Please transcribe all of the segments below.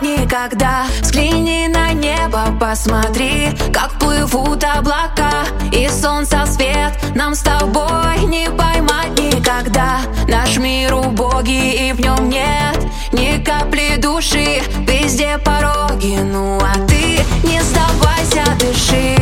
Никогда взгляни на небо, посмотри, как плывут облака и солнце свет нам с тобой не поймать никогда. Наш мир убогий и в нем нет ни капли души, везде пороги. Ну а ты не сдавайся, дыши.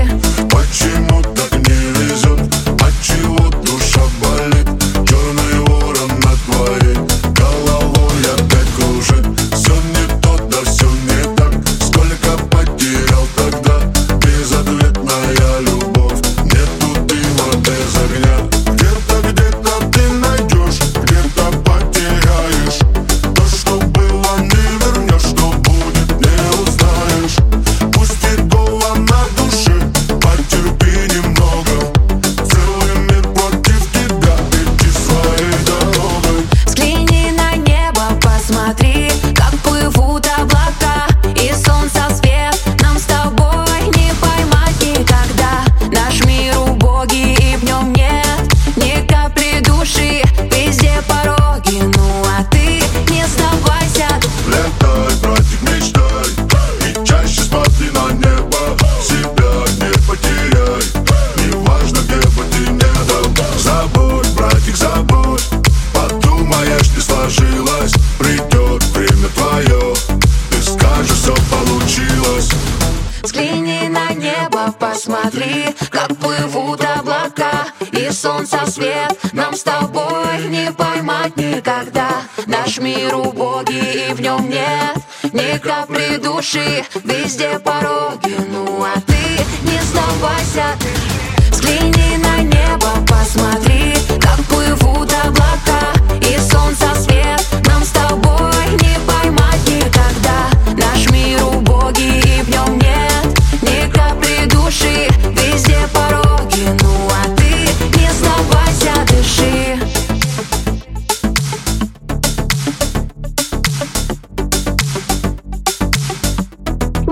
посмотри, как плывут облака И солнца свет нам с тобой не поймать никогда. Наш мир убогий и в нем нет ни капли души Везде пороги, ну а ты не сдавайся,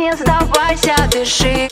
не сдавайся, дыши.